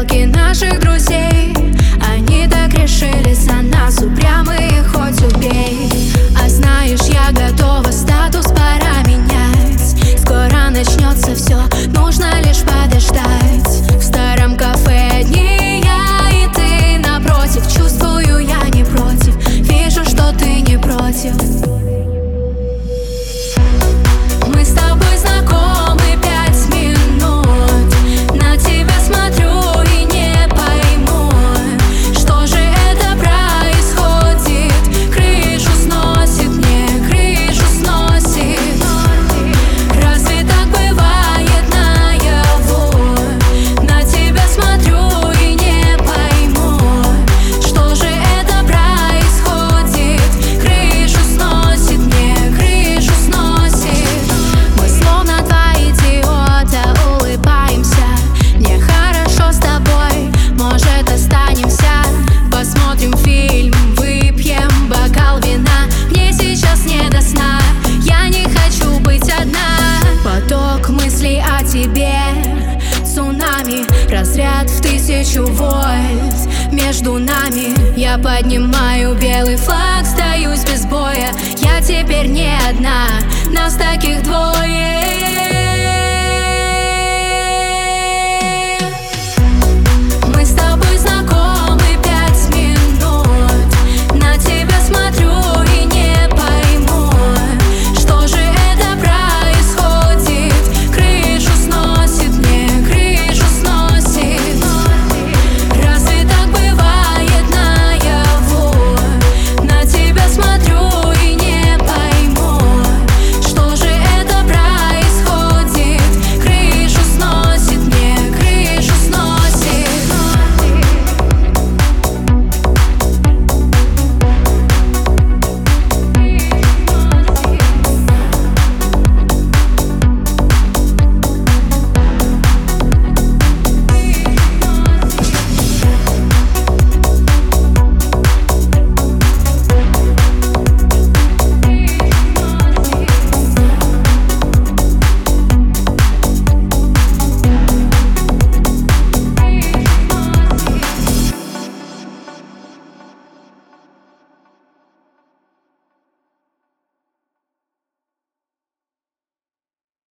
стрелки наших тысячу вольт между нами. Я поднимаю белый флаг, остаюсь без боя. Я теперь не одна, нас таких двое.